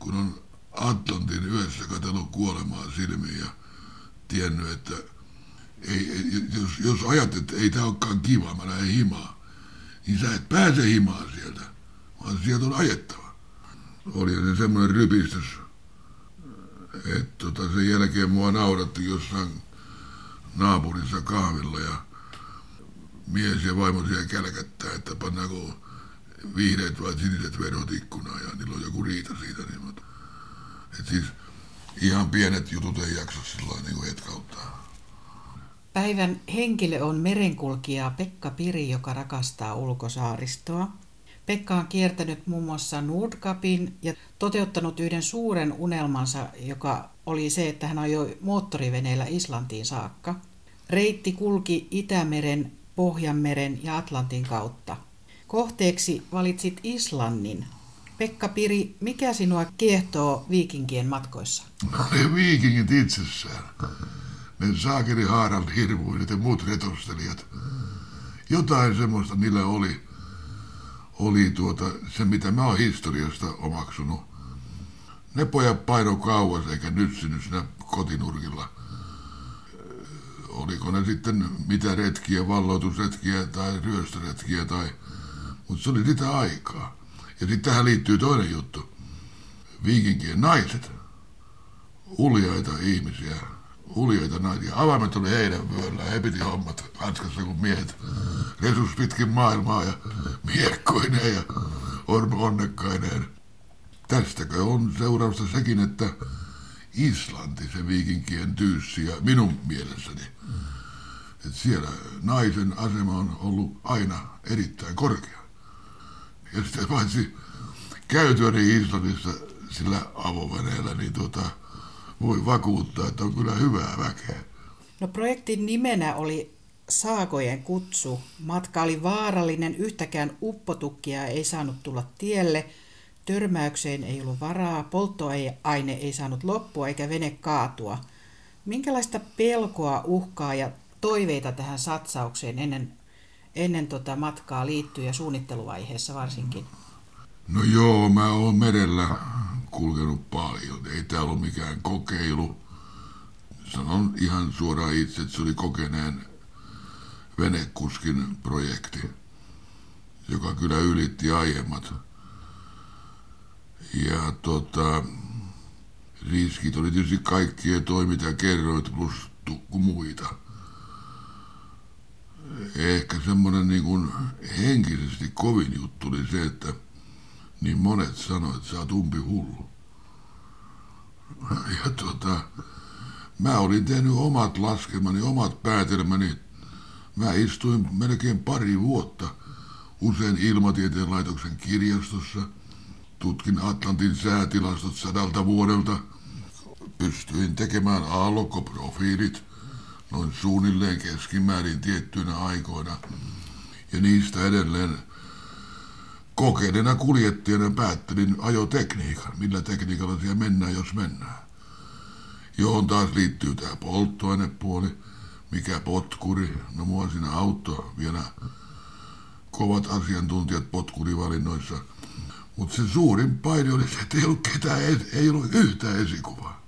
kun on Atlantin yössä katsellut kuolemaa silmiin ja tiennyt, että ei, jos, jos ajattelet, että ei tämä olekaan kiva, mä lähden himaan, niin sä et pääse himaan sieltä, vaan sieltä on ajettava. Oli se semmoinen rypistys, että tota, sen jälkeen mua nauratti jossain naapurissa kahvilla ja mies ja vaimo siellä kälkättää, että pannaanko vihreät vai siniset verot ikkunaan ja niillä on joku riita siitä. Niin, mutta, et siis ihan pienet jutut ei jaksa sillä niin hetkauttaa. Päivän henkilö on merenkulkija Pekka Piri, joka rakastaa ulkosaaristoa. Pekka on kiertänyt muun muassa Nordkapin ja toteuttanut yhden suuren unelmansa, joka oli se, että hän ajoi moottoriveneellä Islantiin saakka. Reitti kulki Itämeren, Pohjanmeren ja Atlantin kautta. Kohteeksi valitsit Islannin. Pekka Piri, mikä sinua kiehtoo viikinkien matkoissa? No ne viikingit itsessään. Ne saakeli Harald Hirvuinet ja muut retostelijat. Jotain semmoista niillä oli, oli tuota, se mitä mä oon historiasta omaksunut. Ne pojat paino kauas eikä nytsynyt siinä kotinurkilla. Oliko ne sitten mitä retkiä, valloitusretkiä tai ryöstöretkiä tai... Mutta se oli sitä aikaa. Ja sitten tähän liittyy toinen juttu. Viikinkien naiset, uljaita ihmisiä, uljaita naisia. Avaimet oli heidän vyöllä. He piti hommat Ranskassa kuin miehet. Resus pitkin maailmaa ja miekkoineen ja onnekkaineen. Tästäkö on seurausta sekin, että Islanti, se viikinkien tyyssi ja minun mielessäni, että siellä naisen asema on ollut aina erittäin korkea. Ja sitten paitsi käytyäni Islannissa sillä avoveneellä, niin tuota, voi vakuuttaa, että on kyllä hyvää väkeä. No projektin nimenä oli Saakojen kutsu. Matka oli vaarallinen, yhtäkään uppotukkia ei saanut tulla tielle, törmäykseen ei ollut varaa, polttoaine ei saanut loppua eikä vene kaatua. Minkälaista pelkoa, uhkaa ja toiveita tähän satsaukseen ennen, ennen tota matkaa liittyy ja suunnitteluvaiheessa varsinkin? No joo, mä oon merellä kulkenut paljon. Ei tää ollut mikään kokeilu. Sanon ihan suoraan itse, että se oli kokeneen venekuskin projekti, joka kyllä ylitti aiemmat. Ja tota, riskit oli tietysti kaikkia toi, mitä kerroit, plus muita. Ehkä semmoinen niin kuin henkisesti kovin juttu oli se, että niin monet sanoivat, että sä oot umpi hullu. Ja tota, mä olin tehnyt omat laskemani, omat päätelmäni. Mä istuin melkein pari vuotta usein ilmatieteen laitoksen kirjastossa. Tutkin Atlantin säätilastot sadalta vuodelta. Pystyin tekemään aallokkoprofiilit noin suunnilleen keskimäärin tiettyinä aikoina. Ja niistä edelleen kokeneena kuljettajana päättelin ajotekniikan, millä tekniikalla siellä mennään, jos mennään. Johon taas liittyy tämä polttoainepuoli, mikä potkuri, no mua siinä auto vielä kovat asiantuntijat potkurivalinnoissa. Mutta se suurin paine oli se, että ei ollut, ketään, ei ollut yhtään esikuvaa.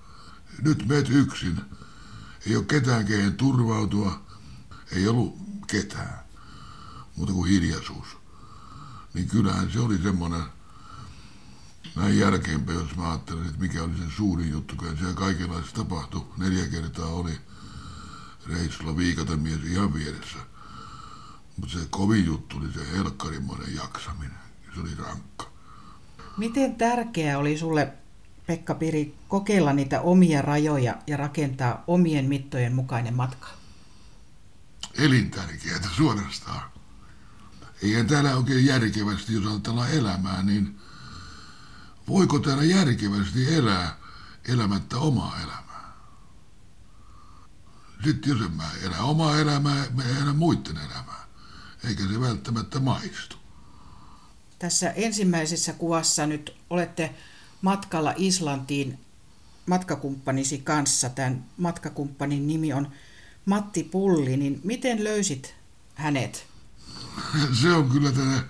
Nyt meet yksin. Ei ole ketään kehen turvautua. Ei ollut ketään. Muuta kuin hiljaisuus niin kyllähän se oli semmoinen, näin jälkeenpäin, jos mä että mikä oli se suurin juttu, kun siellä kaikenlaista tapahtui. Neljä kertaa oli reissulla mies ihan vieressä. Mutta se kovin juttu oli se helkkarimoinen jaksaminen. Se oli rankka. Miten tärkeää oli sulle, Pekka Piri, kokeilla niitä omia rajoja ja rakentaa omien mittojen mukainen matka? Elintärkeää suorastaan eihän täällä oikein järkevästi, jos ajatellaan elämää, niin voiko täällä järkevästi elää elämättä omaa elämää? Sitten jos en mä elä omaa elämää, mä elä muiden elämää, eikä se välttämättä maistu. Tässä ensimmäisessä kuvassa nyt olette matkalla Islantiin matkakumppanisi kanssa. Tämän matkakumppanin nimi on Matti Pulli, niin miten löysit hänet? se on kyllä tätä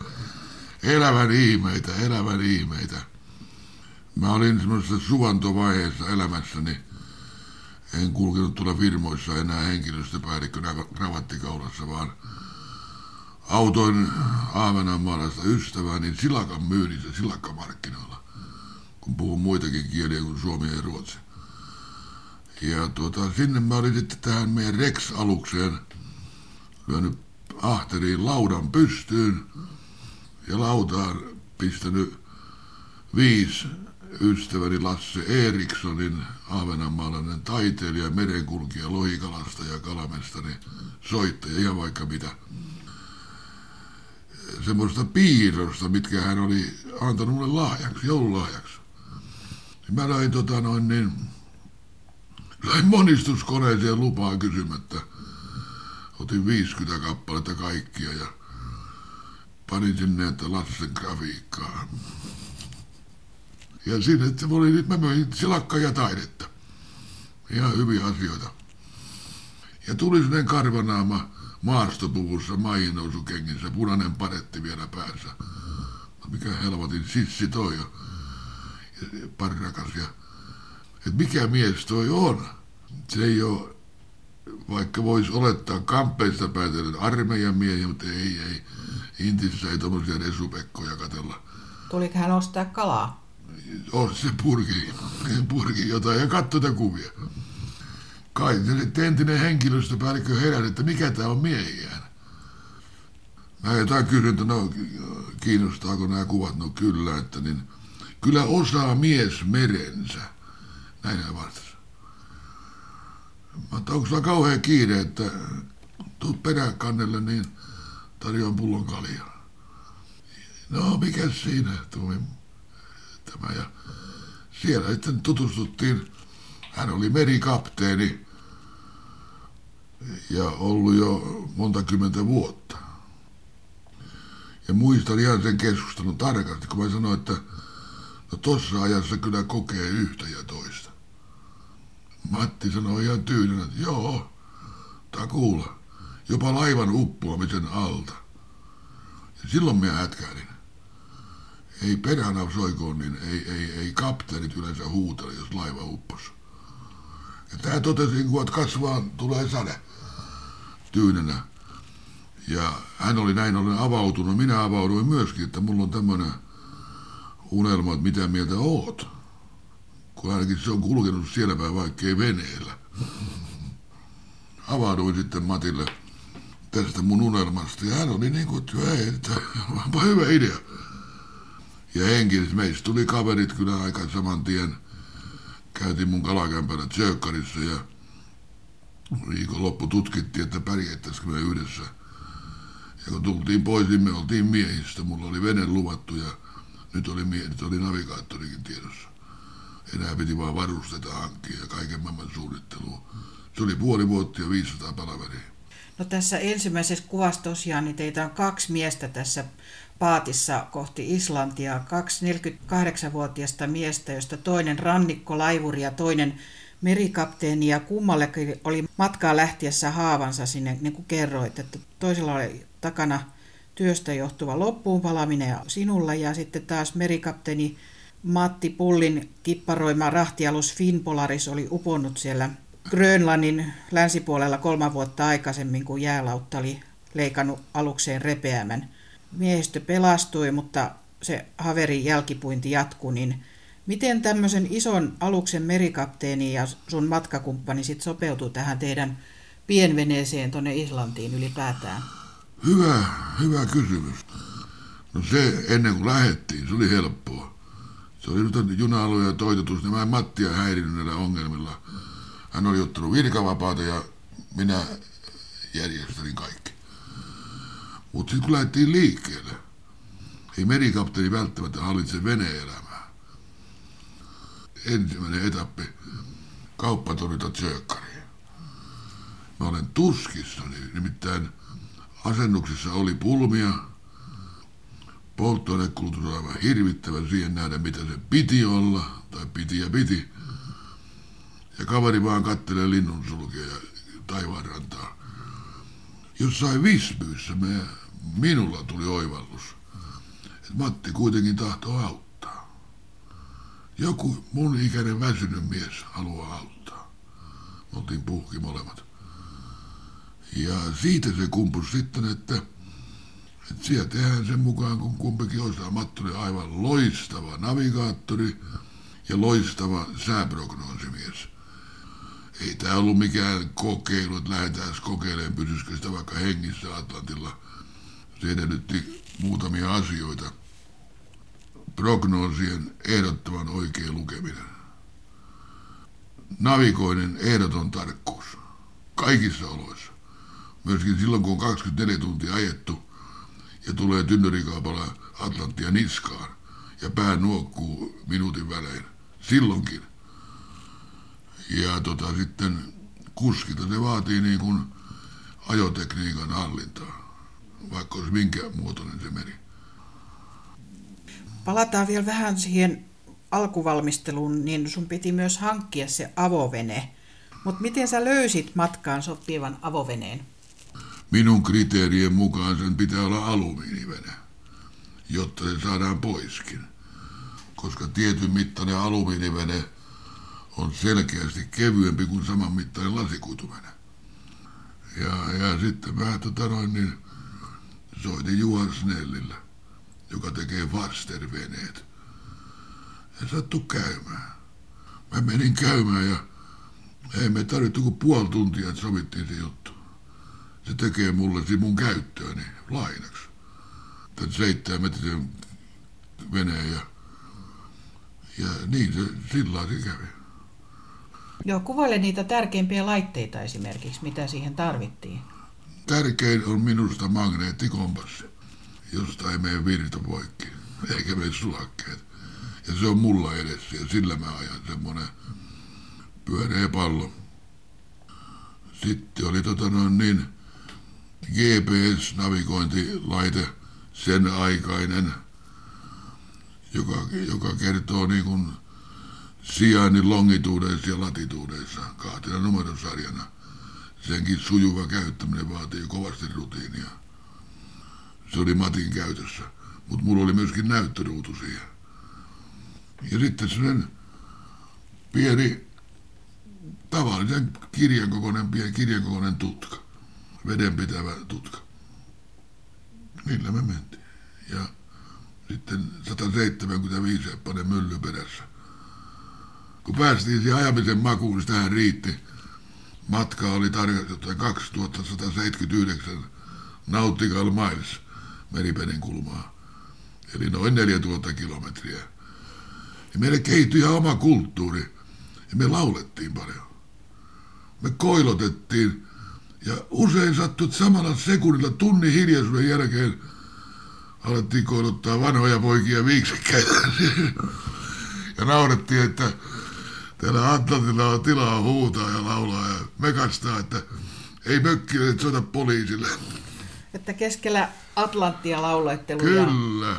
elämän ihmeitä, elämän ihmeitä. Mä olin semmoisessa suvantovaiheessa elämässäni. En kulkenut tuolla firmoissa enää henkilöstöpäällikkönä kravattikaulassa, vaan autoin Ahvenanmaalaista ystävää niin silakan myynnissä silakkamarkkinoilla, kun puhun muitakin kieliä kuin suomi ja ruotsi. Ja tuota, sinne mä olin sitten tähän meidän Rex-alukseen lyönyt ahteriin laudan pystyyn ja lautaan pistänyt viisi ystäväni Lasse Erikssonin, ahvenanmaalainen taiteilija, merenkulkija, lohikalastaja, kalamestari, soittaja, ihan vaikka mitä. Semmoista piirrosta, mitkä hän oli antanut mulle lahjaksi, joululahjaksi. Mä näin tota noin niin, Sain monistuskoneeseen lupaa kysymättä. Otin 50 kappaletta kaikkia ja panin sinne, että Lassen grafiikkaa. Ja sinne, että oli, nyt mä möin silakka ja taidetta. Ihan hyviä asioita. Ja tuli sinne karvanaama maastopuvussa maihinousukengissä, punainen paretti vielä päässä. Mikä helvatin sissi toi jo. Ja parrakas ja että mikä mies toi on. Se ei ole, vaikka voisi olettaa kamppeista päätellen armeijan miehiä, mutta ei, ei. Intissä ei tuommoisia resupekkoja katella. Tuliko hän ostaa kalaa? On se purki, purki jotain ja katso tätä kuvia. Kai se entinen henkilöstöpäällikkö heräsi, että mikä tämä on miehiään. Mä jotain kysyn, että no kiinnostaako nämä kuvat, no kyllä, että niin, kyllä osaa mies merensä. Näin hän vastasi. Mä onko sulla kauhean kiire, että tuut peräkannelle, niin tarjoan pullon kaljaa. No, mikä siinä tuli tämä. Ja siellä sitten tutustuttiin. Hän oli merikapteeni ja ollut jo monta kymmentä vuotta. Ja muistan ihan sen keskustelun tarkasti, kun mä sanoin, että no tossa ajassa kyllä kokee yhtä ja toista. Matti sanoi ihan tyynynä, että joo, takuulla, jopa laivan uppoamisen alta. Ja silloin minä hätkähdin. Ei perhana soikoon, niin ei, ei, ei kapteenit yleensä huutele, jos laiva uppos. Ja tämä totesi, kun kasvaa, tulee sade tyynenä. Ja hän oli näin ollen avautunut, minä avauduin myöskin, että mulla on tämmöinen unelma, että mitä mieltä oot kun ainakin se on kulkenut siellä päin, vaikkei veneellä. Avauduin sitten Matille tästä mun unelmasta, ja hän oli niin kuin, että hei, että onpa hyvä idea. Ja henkisesti meistä tuli kaverit kyllä aika saman tien. Käytiin mun kalakämpänä Tsökkarissa ja loppu tutkittiin, että pärjättäisikö me yhdessä. Ja kun tultiin pois, niin me oltiin miehistä. Mulla oli vene luvattu ja nyt oli, nyt oli navigaattorikin tiedossa. Enää piti vaan varusteta hankkia ja kaiken maailman suunnittelua. Se oli puoli vuotta ja 500 palaveria. No tässä ensimmäisessä kuvassa tosiaan niin teitä on kaksi miestä tässä paatissa kohti Islantia. Kaksi 48-vuotiaista miestä, josta toinen rannikkolaivuri ja toinen merikapteeni ja kummallekin oli matkaa lähtiessä haavansa sinne, niin kuin kerroit, että toisella oli takana työstä johtuva loppuunpalaminen ja sinulla ja sitten taas merikapteeni Matti Pullin kipparoima rahtialus Finpolaris oli uponnut siellä Grönlannin länsipuolella kolme vuotta aikaisemmin, kun jäälautta oli leikannut alukseen repeämän. Miehistö pelastui, mutta se haverin jälkipuinti jatkui, niin miten tämmöisen ison aluksen merikapteeni ja sun matkakumppani sit sopeutuu tähän teidän pienveneeseen tuonne Islantiin ylipäätään? Hyvä, hyvä kysymys. No se ennen kuin lähettiin, se oli helppoa. Se oli nyt juna ja toitotus, niin mä en Mattia häirinyt näillä ongelmilla. Hän oli ottanut virkavapaata ja minä järjestelin kaikki. Mutta sitten kun lähdettiin liikkeelle, ei merikapteeni välttämättä hallitse veneelämää. Ensimmäinen etappi, kauppatorita Tsökkariin. Mä olen tuskissani, nimittäin asennuksessa oli pulmia, polttoainekulutus on aivan hirvittävä siihen nähdä, mitä se piti olla, tai piti ja piti. Ja kaveri vaan kattelee linnunsulkia ja taivaanrantaa. Jossain Visbyyssä me, minulla tuli oivallus, että Matti kuitenkin tahtoo auttaa. Joku mun ikäinen väsynyt mies haluaa auttaa. Oltiin puhki molemmat. Ja siitä se kumpus sitten, että, että siellä tehdään sen mukaan, kun kumpikin osaa. Matti oli aivan loistava navigaattori ja loistava sääprognoosimies. Ei tämä ollut mikään kokeilu, että lähdetään kokeilemaan, pysyisikö sitä vaikka hengissä Atlantilla. Se edellytti muutamia asioita. Prognoosien ehdottoman oikea lukeminen. Navigoinen ehdoton tarkkuus. Kaikissa oloissa. Myöskin silloin, kun on 24 tuntia ajettu ja tulee tynnyrikaupalla Atlanttia niskaan ja pää nuokkuu minuutin välein. Silloinkin. Ja tota, sitten kuskilta se vaatii niin kuin ajotekniikan hallintaa, vaikka olisi minkä muotoinen se meni. Palataan vielä vähän siihen alkuvalmisteluun, niin sun piti myös hankkia se avovene. Mutta miten sä löysit matkaan sopivan avoveneen? Minun kriteerien mukaan sen pitää olla alumiinivene, jotta se saadaan poiskin. Koska tietyn mittainen alumiinivene on selkeästi kevyempi kuin saman mittainen lasikuituvene. Ja, ja sitten mä tota noin, niin soitin Juhan Snellillä, joka tekee Faster-veneet. Ja sattu käymään. Mä menin käymään ja ei me tarvittu kuin puoli tuntia, että sovittiin se juttu. Se tekee mulle mun käyttööni lainaksi. Tän seitsemänmetrisen veneen ja, ja niin se sillä se kävi. Joo, kuvaile niitä tärkeimpiä laitteita esimerkiksi, mitä siihen tarvittiin. Tärkein on minusta magneettikompassi, josta ei mene virta poikki, eikä mene sulakkeet. Ja se on mulla edessä ja sillä mä ajan semmonen pyöreä pallo. Sitten oli tota noin niin GPS-navigointilaite, sen aikainen, joka, joka kertoo niin kuin sijainnin longituudeissa ja latituudeissa kahtena numerosarjana. Senkin sujuva käyttäminen vaatii kovasti rutiinia. Se oli Matin käytössä, mutta mulla oli myöskin näyttöruutu siihen. Ja sitten sellainen pieni, tavallisen kirjan kokoinen, pieni kirjan kokoinen tutka, vedenpitävä tutka. Niillä me mentiin. Ja sitten 175 pane mylly perässä kun päästiin siihen ajamisen makuun, niin tähän riitti. Matka oli tarkoitettu 2179 nautical miles meripenen kulmaa. Eli noin 4000 kilometriä. Ja meille kehittyi ihan oma kulttuuri. Ja me laulettiin paljon. Me koilotettiin. Ja usein sattui, että samalla sekunnilla tunnin hiljaisuuden jälkeen alettiin koilottaa vanhoja poikia viiksekkäitä. ja naurettiin, että Täällä Atlantilla on tilaa huutaa ja laulaa ja mekastaa, että ei mökkille soita poliisille. Että keskellä Atlanttia lauloittelu. Kyllä.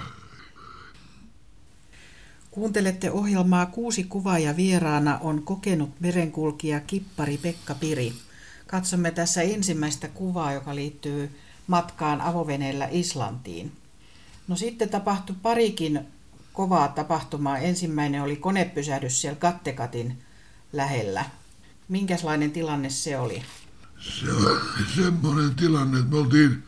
Kuuntelette ohjelmaa Kuusi kuvaa ja vieraana on kokenut merenkulkija Kippari Pekka Piri. Katsomme tässä ensimmäistä kuvaa, joka liittyy matkaan avoveneellä Islantiin. No sitten tapahtui parikin kovaa tapahtumaa. Ensimmäinen oli konepysähdys siellä Kattekatin lähellä. Minkälainen tilanne se oli? Se oli semmoinen tilanne, että me oltiin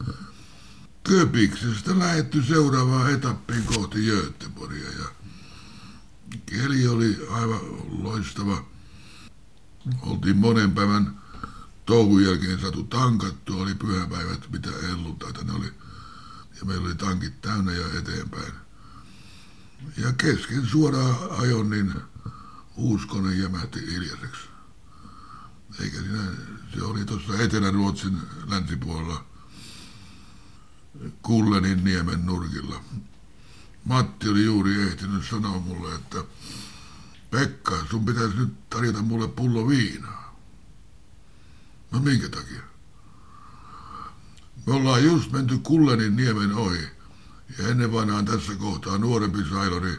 Köpiksestä lähetty seuraavaan etappiin kohti Göteborgia ja keli oli aivan loistava. Oltiin monen päivän touhun jälkeen saatu tankattua, oli pyhäpäivät, mitä elluntaita ne oli. Ja meillä oli tankit täynnä ja eteenpäin. Ja kesken suoraan ajon, niin uusi kone jämähti hiljaiseksi. Eikä siinä, se oli tuossa Etelä-Ruotsin länsipuolella Kullenin niemen nurkilla. Matti oli juuri ehtinyt sanoa mulle, että Pekka, sun pitäisi nyt tarjota mulle pullo viinaa. No minkä takia? Me ollaan just menty Kullenin niemen ohi ja ennen vanhaan tässä kohtaa nuorempi sailori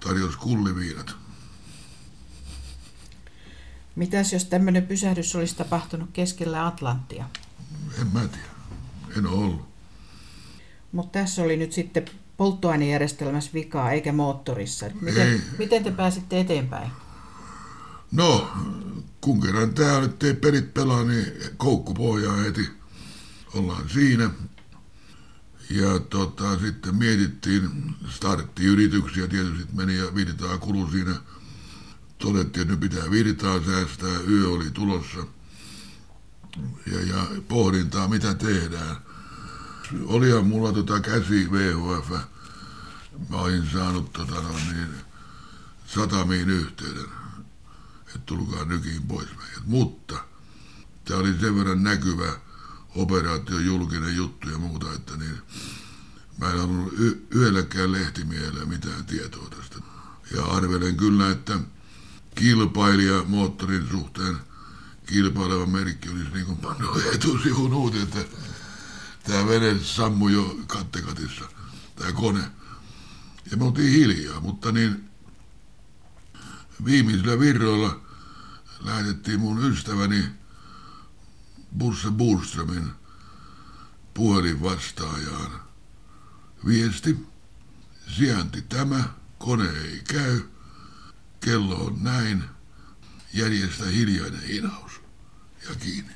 tarjosi kulliviinat. Mitäs jos tämmöinen pysähdys olisi tapahtunut keskellä Atlanttia? En mä tiedä. En ole ollut. Mutta tässä oli nyt sitten polttoainejärjestelmässä vikaa eikä moottorissa. Miten, Ei. miten te pääsitte eteenpäin? No, kun kerran tää on, ettei pelit pelaa, niin koukku pohjaa heti. Ollaan siinä. Ja tota, sitten mietittiin, starttiyrityksiä tietysti meni ja virtaa kulu siinä. Todettiin, että nyt pitää virtaa säästää, yö oli tulossa. Ja, ja pohdintaa, mitä tehdään. Olihan mulla tota käsi VHF. Mä olin saanut tota, no, niin, satamiin yhteyden että tulkaa nykiin pois meidät. Mutta tämä oli sen verran näkyvä operaatio, julkinen juttu ja muuta, että niin mä en ollut y- yhdelläkään lehtimiehellä mitään tietoa tästä. Ja arvelen kyllä, että kilpailija moottorin suhteen kilpaileva merkki olisi niin kuin pannut etusivun uuteen, että tämä vene sammui jo kattekatissa, tämä kone. Ja me oltiin hiljaa, mutta niin viimeisillä virroilla lähetettiin mun ystäväni Busse Burströmin puhelinvastaajaan viesti. Sijainti tämä, kone ei käy, kello on näin, järjestä hiljainen hinaus ja kiinni.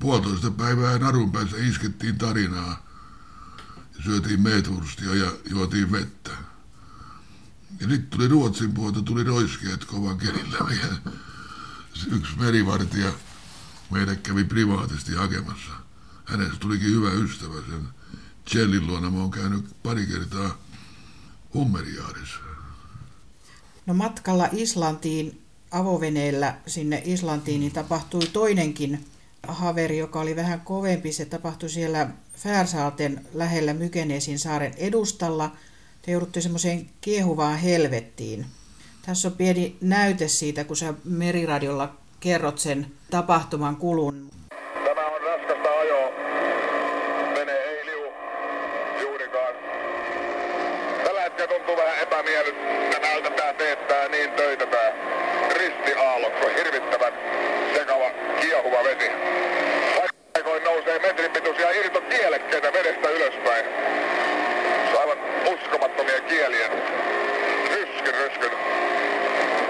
Puolitoista päivää narun päässä iskettiin tarinaa, syötiin meetwurstia ja juotiin vettä. Sitten tuli Ruotsin puolta, tuli roiskeet kovan kelillä. Ja yksi merivartija meidät kävi privaatisti hakemassa. Hänestä tulikin hyvä ystävä sen Chellin luona. Mä oon käynyt pari kertaa Hummeriaarissa. No matkalla Islantiin avoveneellä sinne Islantiin niin tapahtui toinenkin haveri, joka oli vähän kovempi. Se tapahtui siellä Färsaaten lähellä Mykenesin saaren edustalla. Te joudutte semmoiseen kiehuvaan helvettiin. Tässä on pieni näyte siitä, kun sä meriradiolla kerrot sen tapahtuman kulun. Tämä on raskasta ajoa. Vene ei liu juurikaan. Tällä hetkellä tuntuu vähän epämiellyttävältä tää teettää niin töitä tää ristiaallokko. Hirvittävän sekava, kiehuva vesi. Paikoin nousee metrin pituisia irtokielekkeitä vedestä ylöspäin. Se on aivan uskomattomia kieliä. Ryskyn, ryskyn.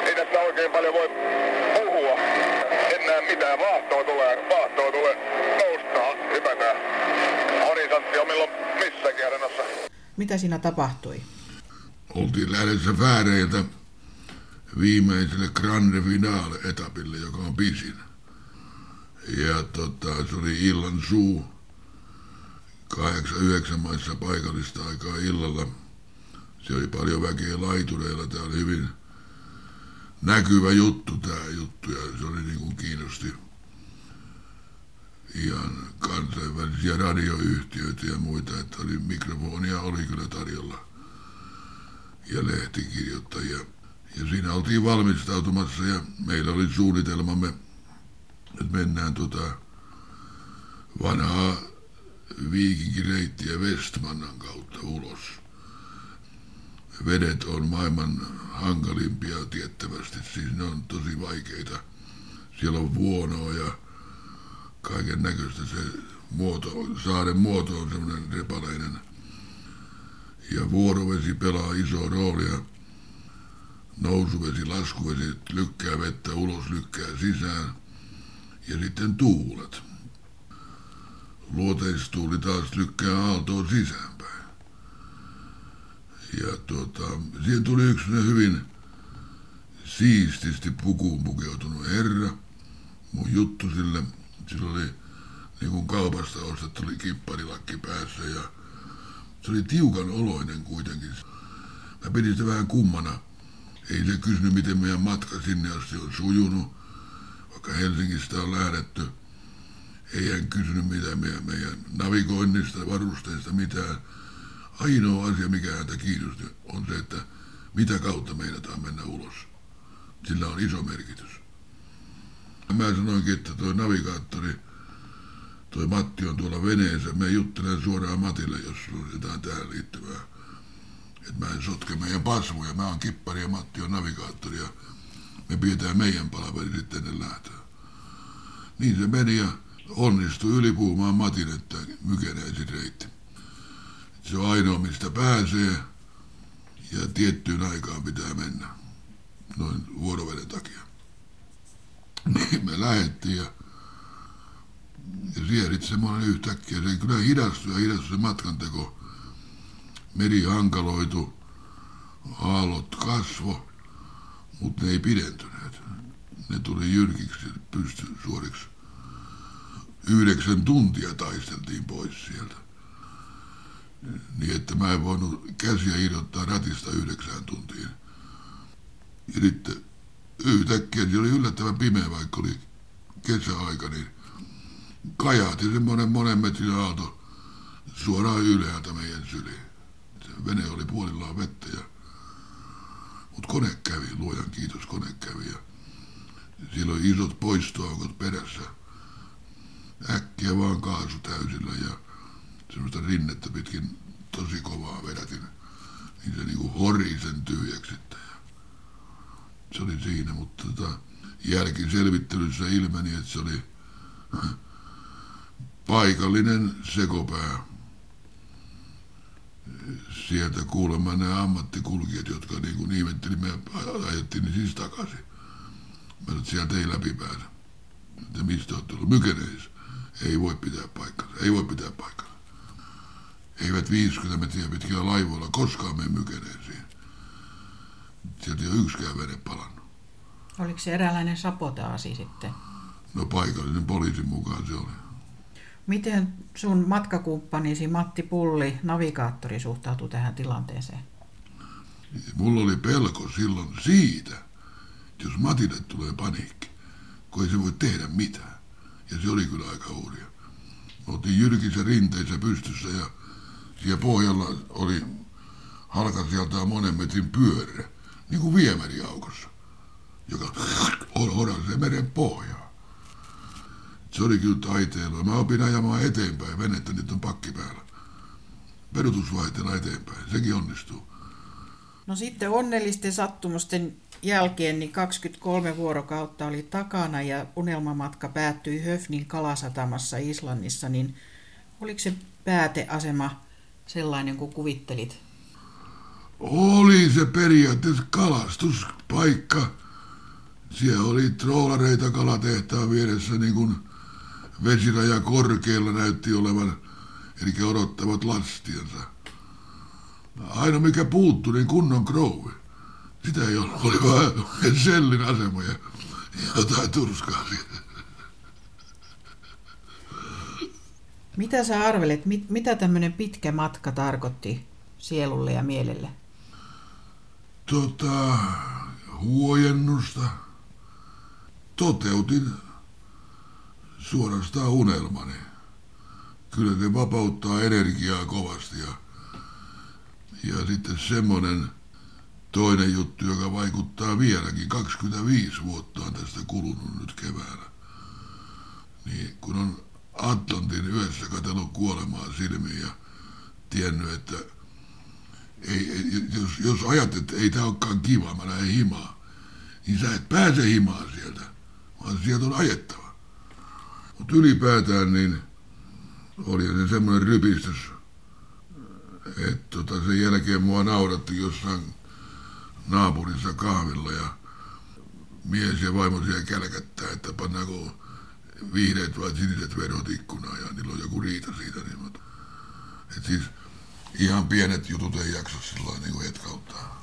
Ei tässä oikein paljon voi puhua. En näe mitään. Vaahtoa tulee. Vaahtoa tulee. Noustaa. Hypätään. Horisontti on milloin missäkin arenassa. Mitä siinä tapahtui? Oltiin lähdössä Fääreiltä viimeiselle Grande Finale etapille, joka on pisin. Ja tota, se oli illan suu. Kahdeksan, yhdeksän maissa paikallista aikaa illalla. Se oli paljon väkeä laitureilla. Tämä oli hyvin näkyvä juttu tämä juttu ja se oli niin kuin kiinnosti ihan kansainvälisiä radioyhtiöitä ja muita, että oli mikrofonia oli kyllä tarjolla ja lehtikirjoittajia. Ja siinä oltiin valmistautumassa ja meillä oli suunnitelmamme, että mennään tota vanhaa viikinkireittiä Westmannan kautta ulos. Vedet on maailman hankalimpia tiettävästi, siis ne on tosi vaikeita. Siellä on vuonoa ja kaiken näköistä se muoto, saaren muoto on semmoinen repaleinen. Ja vuorovesi pelaa isoa roolia. Nousuvesi, laskuvesi lykkää vettä ulos, lykkää sisään. Ja sitten tuulet. Luoteistuuli taas lykkää aaltoon sisäänpäin. Ja tuota, siihen tuli yksi hyvin siististi pukuun pukeutunut herra. Mun juttu sille, sillä oli niin kuin kaupasta ostettu oli kipparilakki päässä ja se oli tiukan oloinen kuitenkin. Mä pidin sitä vähän kummana. Ei se kysynyt, miten meidän matka sinne asti on sujunut, vaikka Helsingistä on lähdetty. Ei hän kysynyt mitään meidän, meidän navigoinnista, varusteista, mitään. Ainoa asia, mikä häntä kiinnosti, on se, että mitä kautta meinataan mennä ulos. Sillä on iso merkitys. Mä sanoinkin, että tuo navigaattori, toi Matti on tuolla veneessä. Mä juttelen suoraan Matille, jos on jotain tähän liittyvää. Että mä en sotke meidän pasmuja. Mä oon kippari ja Matti on navigaattori ja me pidetään meidän palaveri sitten ennen lähtöä. Niin se meni ja onnistui ylipuhumaan Matin, että mykenäisin reitti. Se on ainoa, mistä pääsee. Ja tiettyyn aikaan pitää mennä. Noin vuoroveden takia. Niin me lähettiin ja, ja siellä sitten semmoinen yhtäkkiä, se kyllä hidastui ja hidastui se matkanteko. Meri hankaloitu, aallot kasvo, mutta ne ei pidentyneet. Ne tuli jyrkiksi pysty suoriksi. Yhdeksän tuntia taisteltiin pois sieltä. Niin että mä en voinut käsiä irrottaa ratista yhdeksään tuntiin. Ja sitten yhtäkkiä se oli yllättävän pimeä, vaikka oli kesäaika, niin kajahti semmoinen monen metrin aalto suoraan ylhäältä meidän syliin. Se vene oli puolillaan vettä ja mutta kone kävi, luojan kiitos, kone kävi. Ja siellä oli isot poistoaukot perässä. Äkkiä vaan kaasu täysillä ja semmoista rinnettä pitkin tosi kovaa vedätin. Niin se niinku hori sen tyhjäksi sitten. Se oli siinä, mutta tota, jälkiselvittelyssä ilmeni, että se oli paikallinen sekopää sieltä kuulemma nämä ammattikulkijat, jotka niin kuin ihmetteli, me ajettiin niin siis takaisin. Mä nyt sieltä ei läpi pääse. Että mistä oot tullut? Mykeneis. Ei voi pitää paikkansa. Ei voi pitää paikkansa. Eivät 50 metriä pitkillä laivoilla koskaan mene mykeneisiin. Sieltä ei ole yksikään vene palannut. Oliko se eräänlainen sapotaasi sitten? No paikallinen poliisin mukaan se oli. Miten sun matkakumppanisi Matti Pulli, navigaattori, suhtautui tähän tilanteeseen? Mulla oli pelko silloin siitä, että jos Matille tulee paniikki, kun ei se voi tehdä mitään. Ja se oli kyllä aika hurja. Me oltiin jyrkissä rinteissä pystyssä ja siellä pohjalla oli halkasijaltaan monen metrin pyörä, niin kuin viemäriaukossa, joka horasee meren pohjaa. Se oli kyllä taiteilua. Mä opin ajamaan eteenpäin venettä, nyt on pakki päällä. Perutusvaihteella eteenpäin, sekin onnistuu. No sitten onnellisten sattumusten jälkeen niin 23 vuorokautta oli takana ja unelmamatka päättyi Höfnin kalasatamassa Islannissa, niin oliko se pääteasema sellainen kuin kuvittelit? Oli se periaatteessa kalastuspaikka. Siellä oli troolareita kalatehtaan vieressä niin kuin vesiraja korkealla näytti olevan, eli odottavat lastiansa. Aina mikä puuttui, niin kunnon krouvi. Sitä ei ollut, oli vaan sellin asema ja jotain turskaa siellä. Mitä sä arvelet, mit, mitä tämmöinen pitkä matka tarkoitti sielulle ja mielelle? Tota, huojennusta. Toteutin suorastaan unelmani. Kyllä se vapauttaa energiaa kovasti ja, ja sitten semmoinen toinen juttu, joka vaikuttaa vieläkin. 25 vuotta on tästä kulunut nyt keväällä. Niin kun on Atlantin yössä katsellut kuolemaa silmiin ja tiennyt, että ei, jos, jos ajattelet, että ei tämä olekaan kiva, mä lähden himaan, niin sä et pääse himaan sieltä, vaan sieltä on ajettava. Mutta ylipäätään niin oli se semmoinen rypistys, että tota, sen jälkeen mua nauratti jossain naapurissa kahvilla ja mies ja vaimo siellä kälkättää, että pannaanko vihreät vai siniset vedot ikkunaan ja niillä on joku riita siitä. Niin, mutta, et siis ihan pienet jutut ei jaksa sillä niin kuin hetkauttaa.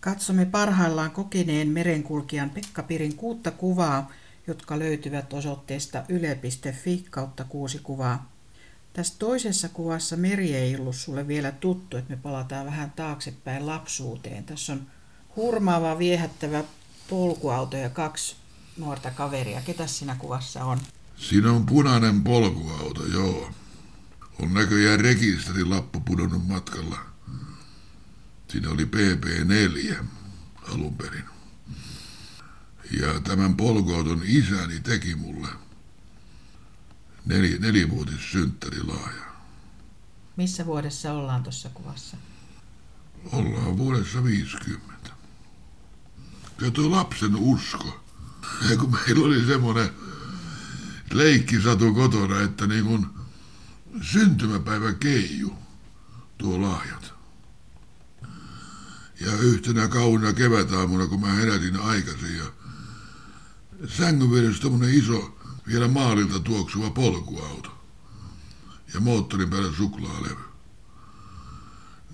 Katsomme parhaillaan kokeneen merenkulkijan Pekka Pirin kuutta kuvaa, jotka löytyvät osoitteesta yle.fi kautta kuusi kuvaa. Tässä toisessa kuvassa meri ei ollut sulle vielä tuttu, että me palataan vähän taaksepäin lapsuuteen. Tässä on hurmaava, viehättävä polkuauto ja kaksi nuorta kaveria. Ketä siinä kuvassa on? Siinä on punainen polkuauto, joo. On näköjään rekisterilappu pudonnut matkalla. Siinä oli PP4 alun perin. Ja tämän polkuauton isäni teki mulle neli, nelivuotis synttärilaaja. Missä vuodessa ollaan tuossa kuvassa? Ollaan vuodessa 50. Ja tuo lapsen usko. Ja kun meillä oli semmoinen leikkisatu kotona, että niin kun syntymäpäivä keiju tuo lahjat. Ja yhtenä kauna kevätaamuna, kun mä herätin aikaisin ja sängyn vieressä tommonen iso, vielä maalilta tuoksuva polkuauto. Ja moottorin päällä suklaalevy.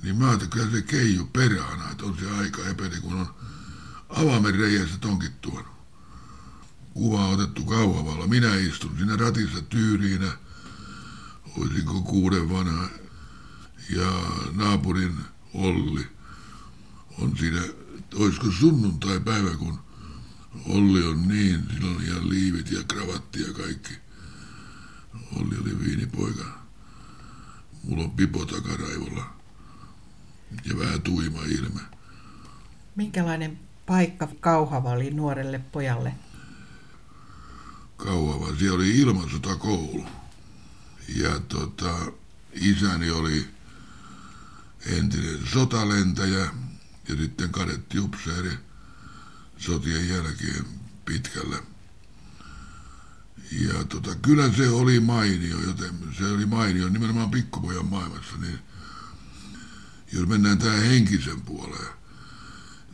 Niin mä ajattelin, kyllä se keiju perhana, että on se aika epeli, kun on avaimen reiästä tonkit tuonut. Kuva on otettu kauhavalla. Minä istun siinä ratissa tyyriinä. Olisinko kuuden vanha. Ja naapurin Olli on siinä, olisiko sunnuntai-päivä, kun Olli on niin, sillä on ihan liivit ja kravatti ja kaikki. Olli oli viinipoika. Mulla on pipo takaraivolla ja vähän tuima ilme. Minkälainen paikka Kauhava oli nuorelle pojalle? Kauhava, siellä oli ilmansotakoulu. Ja tota, isäni oli entinen sotalentäjä ja sitten kadetti upseeri sotien jälkeen pitkällä. Ja tota, kyllä se oli mainio, joten se oli mainio nimenomaan pikkupojan maailmassa, niin jos mennään tähän henkisen puoleen,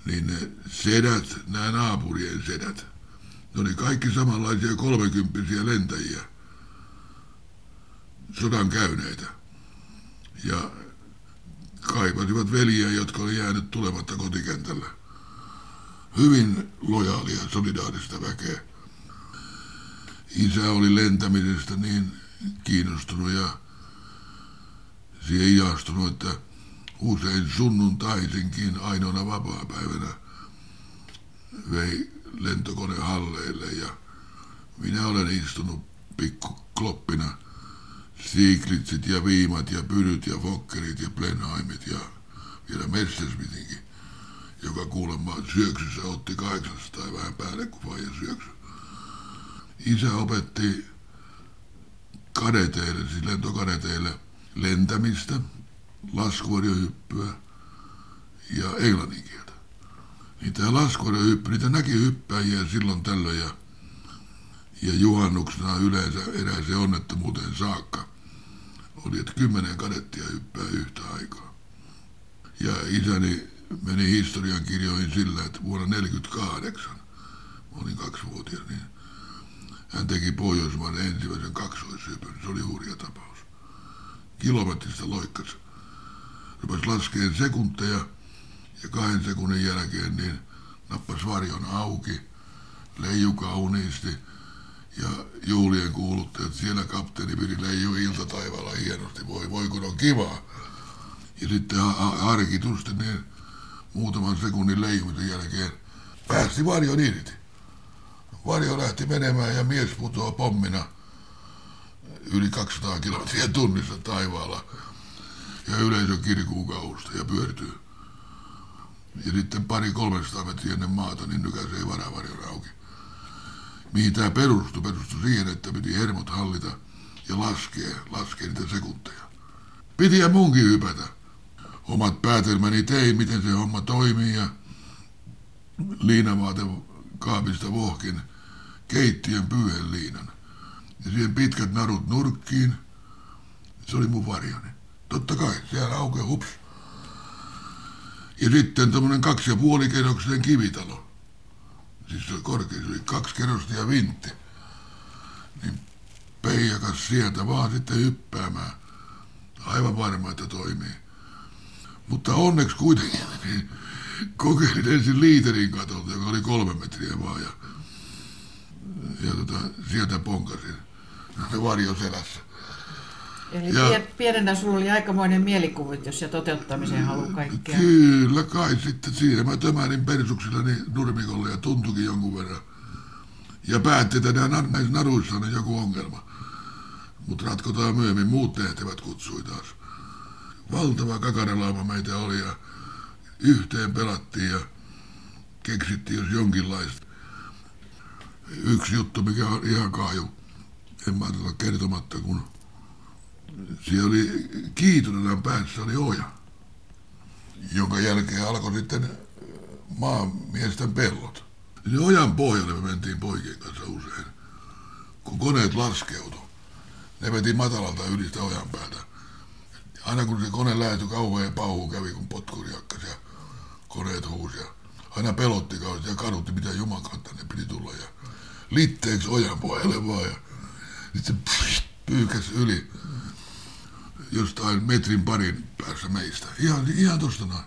niin ne sedät, nämä naapurien sedät, ne oli kaikki samanlaisia kolmekymppisiä lentäjiä, sodan käyneitä. Ja kaipasivat veljiä, jotka oli jäänyt tulematta kotikentällä. Hyvin lojaalia, solidaarista väkeä. Isä oli lentämisestä niin kiinnostunut ja siihen ihastunut, että usein sunnuntaisinkin ainoana vapaapäivänä vei lentokone halleille ja minä olen istunut pikku Siglitsit ja Viimat ja Pyryt ja Fokkerit ja Blenheimit ja vielä Messersmithinkin, joka kuulemma syöksyssä otti 800 vähän päälle, kun vaija syöksy. Isä opetti kadeteille, siis lentokadeteille lentämistä, laskuvarjohyppyä ja englannin kieltä. Niin tämä laskuvarjohyppy, niitä näki hyppäjiä silloin tällöin ja, ja juhannuksena yleensä eräiseen onnettomuuteen saakka oli, että kymmenen kadettia hyppää yhtä aikaa. Ja isäni meni historian kirjoihin sillä, että vuonna 1948, mä olin kaksivuotias, niin hän teki Pohjoismaan ensimmäisen kaksoishypyn. Se oli hurja tapaus. Kilometristä loikkas. Rupesi laskeen sekunteja ja kahden sekunnin jälkeen niin nappas varjon auki, leiju kauniisti ja juulien kuulutti, että siellä kapteeni piti leiju iltataivaalla hienosti. Voi, voi kun on kivaa. Ja sitten harkitusti niin muutaman sekunnin leijumisen jälkeen päästi varjon irti. Varjo lähti menemään ja mies putoaa pommina yli 200 kilometriä tunnissa taivaalla. Ja yleisö kirkuu kausta ja pyörtyy. Ja sitten pari 300 metriä ennen maata, niin nykäisee varavarjon auki. Mihin tämä perustui? Perustui siihen, että piti hermot hallita ja laskea, laskea niitä sekunteja. Piti ja munkin hypätä. Omat päätelmäni tein, miten se homma toimii ja liinavaate kaapista vohkin keittiön pyyheliinan. Ja siihen pitkät narut nurkkiin. Se oli mun varjoni. Totta kai, siellä aukeaa hups. Ja sitten tämmönen kaksi ja puoli kivitalo. Siis se oli korkea, se oli kaksi kerrosta ja vintti. Niin peijakas sieltä vaan sitten hyppäämään. Aivan varma, että toimii. Mutta onneksi kuitenkin niin kokeilin ensin liiterin katolta, joka oli kolme metriä vaan. Ja, ja tota, sieltä ponkasin. Ne varjo selässä. Eli ja, pienenä sulla oli aikamoinen mielikuvitus ja toteuttamisen halu kaikkea. Kyllä kai sitten siinä mä tömärin persuksillani nurmikolle ja tuntukin jonkun verran. Ja päätti, että näissä naruissa on joku ongelma. Mutta ratkotaan myöhemmin, muut tehtävät kutsui taas. Valtava kakarelauma meitä oli ja yhteen pelattiin ja keksittiin jos jonkinlaista. Yksi juttu, mikä on ihan kaaju, en mä tätä kertomatta, kun siellä oli kiitonenan päässä oli oja, jonka jälkeen alkoi sitten maamiesten pellot. Ja ojan pohjalle me mentiin poikien kanssa usein, kun koneet laskeutu. Ne veti matalalta yli sitä ojan päätä. Aina kun se kone lähtyi kauhean pauhu kävi, kun potkuri hakkas ja koneet huusi. Ja aina pelotti kauheasti ja kadutti, mitä jumakaan tänne piti tulla. Ja litteeksi ojan pohjalle vaan. Ja sitten se pyykäs yli jostain metrin parin päässä meistä. Ihan, ihan tosta noin.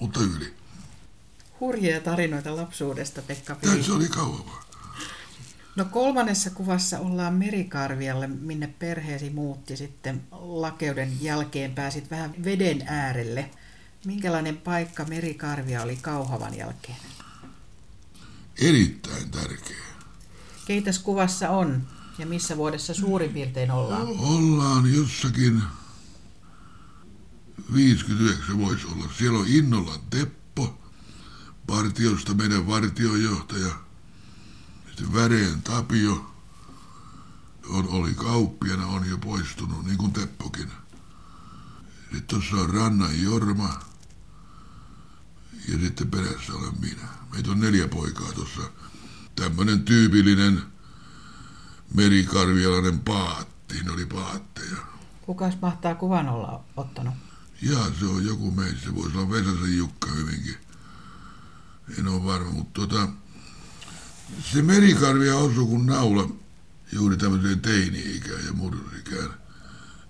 Mutta yli. Hurjia tarinoita lapsuudesta, Pekka Piri. se oli kauan vaan. No kolmannessa kuvassa ollaan Merikarvialle, minne perheesi muutti sitten lakeuden jälkeen. Pääsit vähän veden äärelle. Minkälainen paikka Merikarvia oli Kauhavan jälkeen? Erittäin tärkeä. Keitäs kuvassa on ja missä vuodessa suurin piirtein ollaan? Ollaan jossakin 59 voisi olla. Siellä on Innolan Teppo, partiosta meidän vartiojohtaja. Sitten Väreen Tapio on, oli kauppiana, on jo poistunut, niin kuin Teppokin. Sitten tuossa on Rannan Jorma ja sitten perässä olen minä. Meitä on neljä poikaa tuossa. Tämmöinen tyypillinen merikarvialainen paatti, ne oli paatteja. Kukas mahtaa kuvan olla ottanut? Ja se on joku meistä, se voisi olla Vesasen Jukka hyvinkin. En ole varma, mutta tota, se merikarvia osui kun naula juuri tämmöiseen teini-ikään ja murrosikään.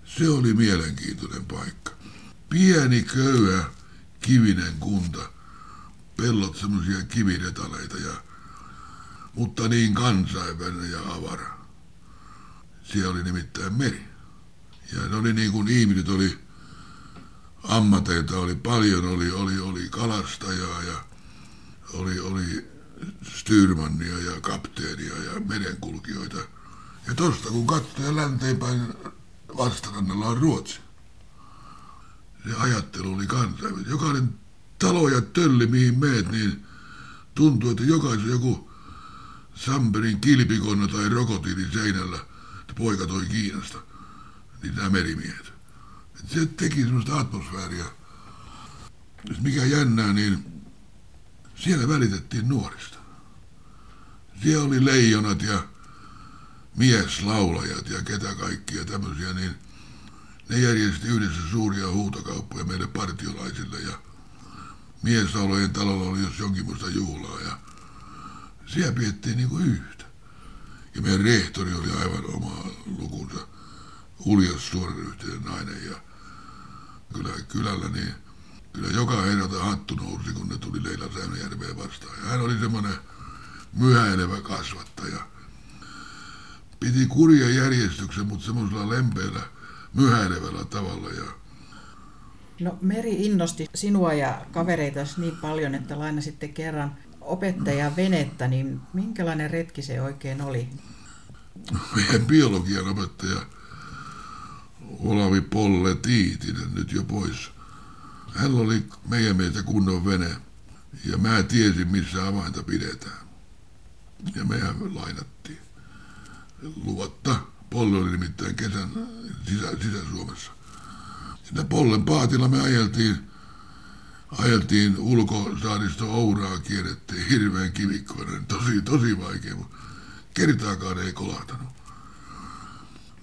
Se oli mielenkiintoinen paikka. Pieni, köyhä, kivinen kunta. Pellot semmoisia kividetaleita ja mutta niin kansainvälinen ja avara. Siellä oli nimittäin meri. Ja ne oli niin kuin ihmiset oli, ammateita oli paljon, oli, oli, oli kalastajaa ja oli, oli styrmannia ja kapteenia ja merenkulkijoita. Ja tosta kun katsoo länteenpäin vastarannalla on Ruotsi. Se ajattelu oli kansainvälinen. Jokainen talo ja tölli, mihin meet, niin tuntuu, että jokaisen joku Samperin kilpikonna tai rokotiilin seinällä, että poika toi Kiinasta, niin nämä merimiehet. Et se teki semmoista atmosfääriä. Jos mikä jännää, niin siellä välitettiin nuorista. Siellä oli leijonat ja mieslaulajat ja ketä kaikkia tämmöisiä, niin ne järjesti yhdessä suuria huutokauppoja meille partiolaisille ja mieslaulojen talolla oli jos jonkinlaista juhlaa ja siellä piettiin niin kuin yhtä. Ja meidän rehtori oli aivan oma lukunsa, uljas suorayhtiön nainen ja kyllä, kylällä niin kyllä joka herralta hattu nousi, kun ne tuli Leila Säynäjärveen vastaan. Ja hän oli semmoinen myhäilevä kasvattaja. Piti kurja järjestyksen, mutta semmoisella lempeällä, myhäilevällä tavalla. Ja No Meri innosti sinua ja kavereita niin paljon, että lainasitte kerran opettajan venettä, niin minkälainen retki se oikein oli? meidän biologian opettaja Olavi Polle Tiitinen nyt jo pois. Hän oli meidän meitä kunnon vene ja mä tiesin missä avainta pidetään. Ja mehän lainattiin. Luvatta. Polle oli nimittäin kesän sisä, sisä-Suomessa. Siinä Pollen paatilla me ajeltiin, ajeltiin ulkosaaristo Ouraa, kierrettiin hirveän kivikkoinen, tosi, tosi vaikea, mutta kertaakaan ei kolahtanut.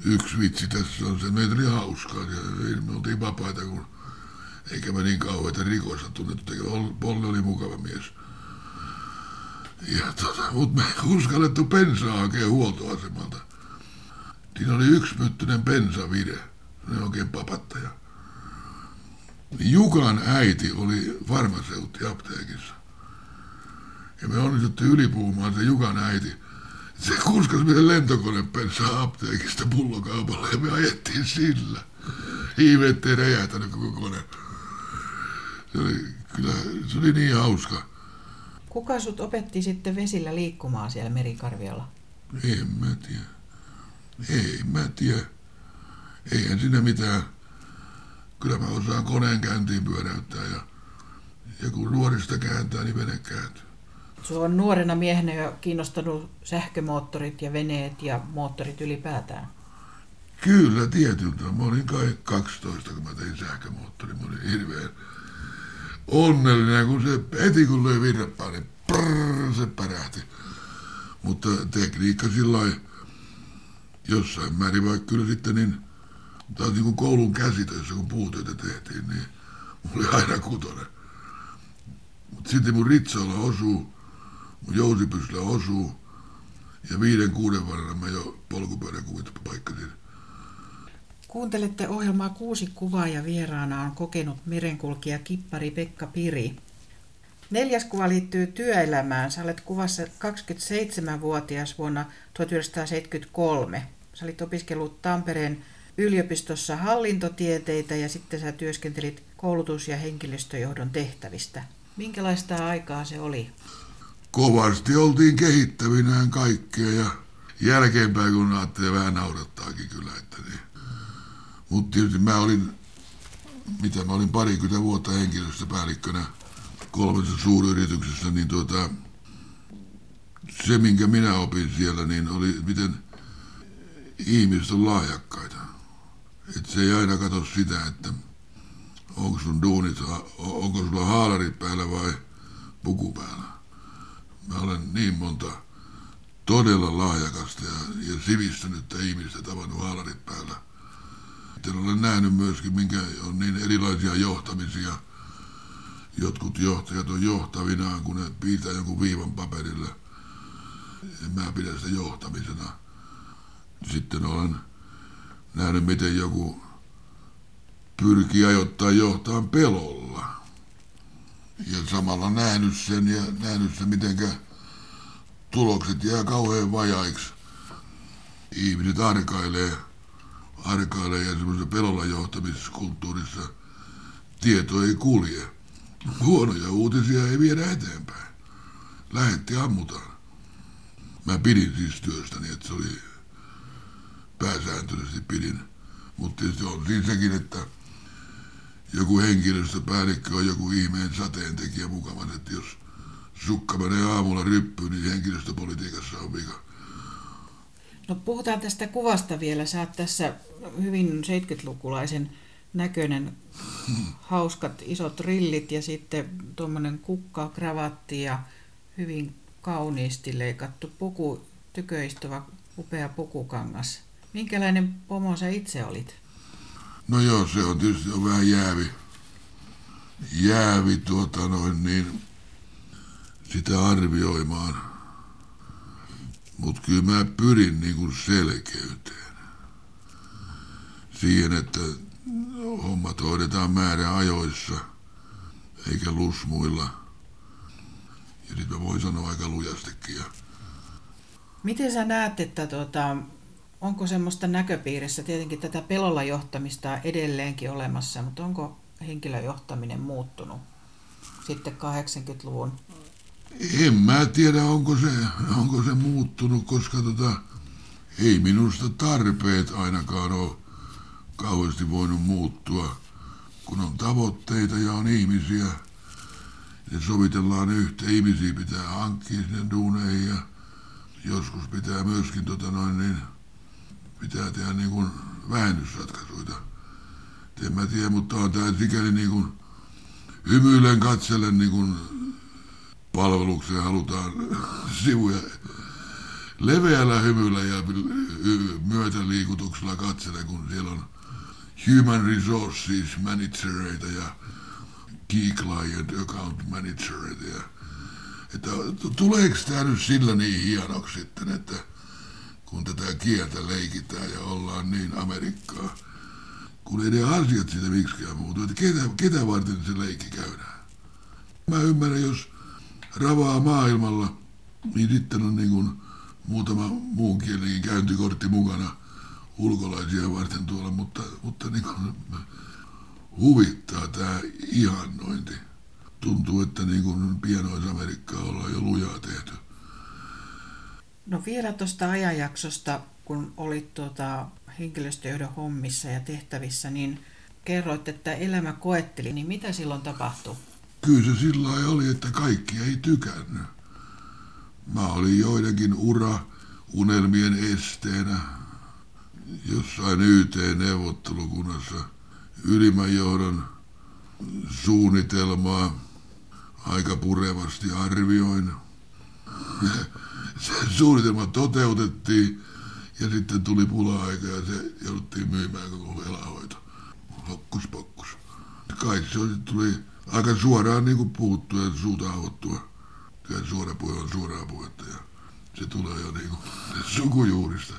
Yksi vitsi tässä on se, meitä oli hauskaa ja me oltiin vapaita, kun eikä me niin kauheita rikoista tunnettu. Polle oli mukava mies. Ja tota, mutta me ei uskallettu bensaa hakea huoltoasemalta. Siinä oli yksmyttyinen bensavide, se on oikein papattaja. Jukan äiti oli farmaseutti apteekissa. Ja me onnistuttiin ylipuhumaan se Jukan äiti. Se kuskasi meidän lentokonepensaa apteekista pullokaupalle ja me ajettiin sillä. Hiive, ettei räjähtänyt koko kone. Se oli, kyllä, se oli niin hauska. Kuka sut opetti sitten vesillä liikkumaan siellä Merikarvialla? En mä tiedä. Ei mä tiedä. Eihän siinä mitään. Kyllä mä osaan koneen käyntiin pyöräyttää ja, ja kun nuorista kääntää, niin vene kääntyy. Sua on nuorena miehenä jo kiinnostanut sähkömoottorit ja veneet ja moottorit ylipäätään. Kyllä, tietyltä. Mä olin kai 12, kun mä tein sähkömoottorin. Mä olin hirveän onnellinen, kun se heti kun löi virrapaan, niin prrrr, se pärähti. Mutta tekniikka sillä jossain määrin, vaikka kyllä sitten niin On niin kuin koulun käsitöissä, kun puutöitä tehtiin, niin mulla oli aina kutonen. Mutta sitten mun ritsoilla osuu, mun jousipyssillä osuu, ja viiden kuuden vanhana mä jo polkupyörän kuvit paikkasin. Kuuntelette ohjelmaa Kuusi kuvaa ja vieraana on kokenut merenkulkija kippari Pekka Piri. Neljäs kuva liittyy työelämään. Sä olet kuvassa 27-vuotias vuonna 1973. Sä olit opiskellut Tampereen yliopistossa hallintotieteitä ja sitten sä työskentelit koulutus- ja henkilöstöjohdon tehtävistä. Minkälaista aikaa se oli? Kovasti oltiin kehittävinään kaikkea ja jälkeenpäin kun ajattelee vähän naurattaakin kyllä, että niin. Mutta tietysti mä olin, mitä mä olin parikymmentä vuotta henkilöstöpäällikkönä kolmessa suuryrityksessä, niin tuota, se minkä minä opin siellä, niin oli miten ihmiset on lahjakkaita. Et se ei aina katso sitä, että onko sun duunit, onko sulla haalarit päällä vai puku päällä. Mä olen niin monta todella lahjakasta ja, ja sivistynyttä ihmistä tavannut haalarit päällä. Sitten olen nähnyt myöskin, minkä on niin erilaisia johtamisia. Jotkut johtajat on johtavinaan, kun ne piirtää jonkun viivan paperille. En mä pidä sitä johtamisena. Sitten olen nähnyt, miten joku pyrkii ajoittaa johtaan pelolla. Ja samalla nähnyt sen ja nähnyt sen, miten tulokset jää kauhean vajaiksi. Ihmiset arkailee, arkailee ja semmoisessa pelolla johtamiskulttuurissa tieto ei kulje. Huonoja uutisia ei viedä eteenpäin. Lähetti ammutaan. Mä pidin siis työstäni, että se oli pääsääntöisesti pidin. Mutta tietysti on siinä sekin, että joku henkilöstöpäällikkö on joku ihmeen sateentekijä mukavan, että jos sukka menee aamulla ryppyyn, niin henkilöstöpolitiikassa on vika. No puhutaan tästä kuvasta vielä. Sä oot tässä hyvin 70-lukulaisen näköinen, hauskat isot rillit ja sitten tuommoinen kukka, kravatti ja hyvin kauniisti leikattu puku, tyköistuva upea pukukangas. Minkälainen pomo sä itse olit? No joo, se on tietysti on vähän jäävi, jäävi tuota noin niin, sitä arvioimaan. Mutta kyllä mä pyrin niin kuin selkeyteen. Siihen, että hommat hoidetaan määrä ajoissa, eikä lusmuilla. Ja sitten mä voin sanoa aika lujastikin. Ja Miten sä näet, että tuota, onko semmoista näköpiirissä, tietenkin tätä pelolla johtamista on edelleenkin olemassa, mutta onko henkilöjohtaminen muuttunut sitten 80-luvun? En mä tiedä, onko se, onko se muuttunut, koska tota, ei minusta tarpeet ainakaan ole kauheasti voinut muuttua, kun on tavoitteita ja on ihmisiä ja sovitellaan yhteen. Ihmisiä pitää hankkia sinne duuneihin ja joskus pitää myöskin tota noin niin, pitää tehdä niin kuin vähennysratkaisuja. En mä tiedä, mutta on tämä sikäli niin kuin hymyilen katsellen niin kuin palvelukseen halutaan sivuja leveällä hymyllä ja myötäliikutuksella katselen, kun siellä on human resources managereita ja key client account managereita. Ja, että tuleeko tämä nyt sillä niin hienoksi sitten, että kun tätä kieltä leikitään ja ollaan niin Amerikkaa, kun ei ne asiat siitä miksikään muutu, että ketä, ketä varten se leikki käydään. Mä ymmärrän, jos ravaa maailmalla, niin sitten on niin kuin muutama muun kielinen käyntikortti mukana ulkolaisia varten tuolla, mutta, mutta niin kuin huvittaa tämä ihannointi. Tuntuu, että niin kuin pienois-Amerikkaa ollaan jo lujaa tehty. No vielä tuosta ajanjaksosta, kun olit tuota henkilöstöjohdon hommissa ja tehtävissä, niin kerroit, että elämä koetteli, niin mitä silloin tapahtui? Kyllä se sillä oli, että kaikki ei tykännyt. Mä olin joidenkin ura unelmien esteenä jossain YT-neuvottelukunnassa ylimmän johdon suunnitelmaa aika purevasti arvioin. Suunnitelma toteutettiin Ja sitten tuli pula-aika ja se jouduttiin myymään koko velahoito. Hokkus pokkus. Kai se tuli aika suoraan niin kuin puhuttu ja suuta avottua. Kyllä suora puhe on suoraa puhetta ja se tulee jo niin kuin sukujuurista.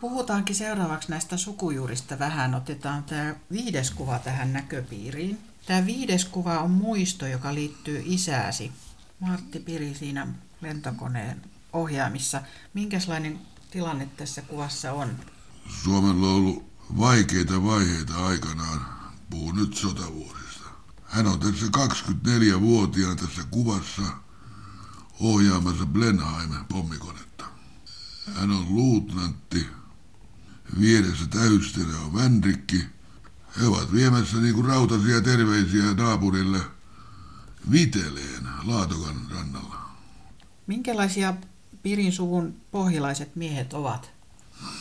Puhutaankin seuraavaksi näistä sukujuurista vähän. Otetaan tämä viides kuva tähän näköpiiriin. Tämä viides kuva on muisto, joka liittyy isääsi. Martti Piri siinä lentokoneen ohjaamissa. Minkälainen tilanne tässä kuvassa on? Suomella on ollut vaikeita vaiheita aikanaan. Puhun nyt sotavuosista. Hän on tässä 24-vuotiaana tässä kuvassa ohjaamassa Blenheim pommikonetta. Hän on luutnantti. Vieressä täystelä on Vänrikki. He ovat viemässä niin kuin rautaisia terveisiä naapurille Viteleen Laatokan rannalla. Minkälaisia Pirin suvun pohjalaiset miehet ovat?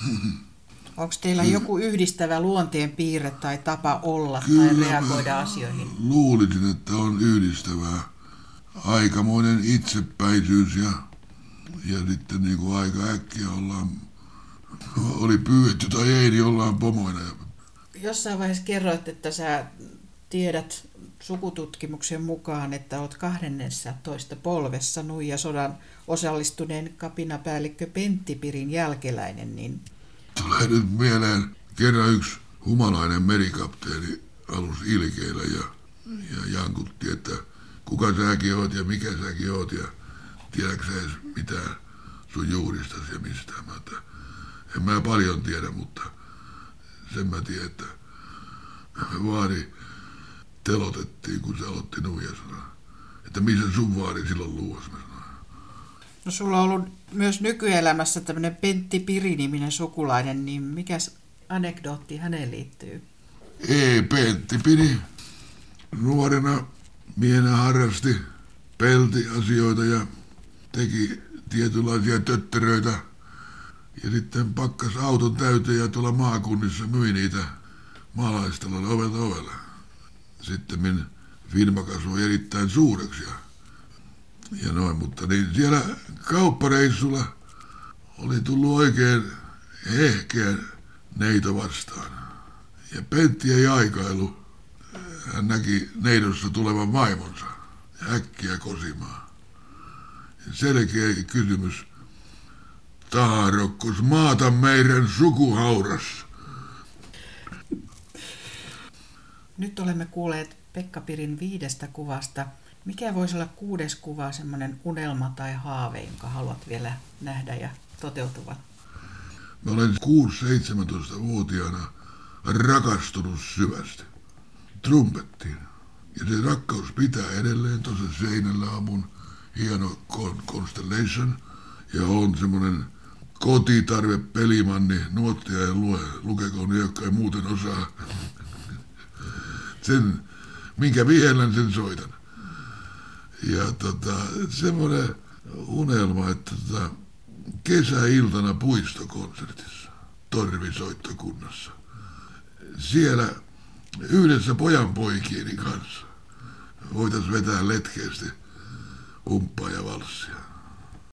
Onko teillä joku yhdistävä luonteen piirre tai tapa olla tai Kyllä. reagoida asioihin? Luulisin, että on yhdistävää. Aikamoinen itsepäisyys ja, ja sitten niin kuin aika äkkiä ollaan, oli pyydetty tai ei, niin ollaan pomoina. Jossain vaiheessa kerroit, että sä tiedät sukututkimuksen mukaan, että olet 12 polvessa Nuija sodan osallistuneen kapinapäällikkö Pentti Pirin jälkeläinen, niin Tulee nyt mieleen kerran yksi humalainen merikapteeni alus ilkeillä ja, ja jankutti, että kuka säkin oot ja mikä säkin oot ja tiedätkö edes mitään sun juuristasi ja mistään. Mä, että en mä paljon tiedä, mutta sen mä tiedän, että vaari telotettiin, kun se aloitti nuijasodan. Että missä sun vaari silloin luos, mä sanoin. no sulla on ollut myös nykyelämässä tämmöinen Pentti Piri-niminen sukulainen, niin mikäs anekdootti häneen liittyy? Ei, Pentti pidi nuorena miehenä harrasti peltiasioita ja teki tietynlaisia tötteröitä. Ja sitten pakkas auton täyteen ja tuolla maakunnissa myi niitä maalaistalolle ovelta ovelle. Sitten firma kasvoi erittäin suureksi ja, ja noin, mutta niin siellä kauppareissulla oli tullut oikein hehkeä neito vastaan. Ja Pentti ei aikailu. Hän näki neidossa tulevan vaimonsa ja äkkiä kosimaan. Selkeä kysymys. Taarokkos maata meidän sukuhauras. Nyt olemme kuulleet Pekka Pirin viidestä kuvasta. Mikä voisi olla kuudes kuva, semmoinen unelma tai haave, jonka haluat vielä nähdä ja toteutuvan? Mä olen 6-17-vuotiaana rakastunut syvästi. Trumpettiin. Ja se rakkaus pitää edelleen. Tuossa seinällä on mun hieno Con- Constellation. Ja on semmonen kotitarve pelimanni, nuottia ja lue, lukekoon ne, jotka ei muuten osaa. Sen, minkä vihellän, sen soitan. Ja tota, semmoinen unelma, että tota, kesäiltana puistokonsertissa Torvisoittokunnassa. Siellä yhdessä pojan poikieni kanssa voitaisiin vetää letkeästi umppaa ja valssia.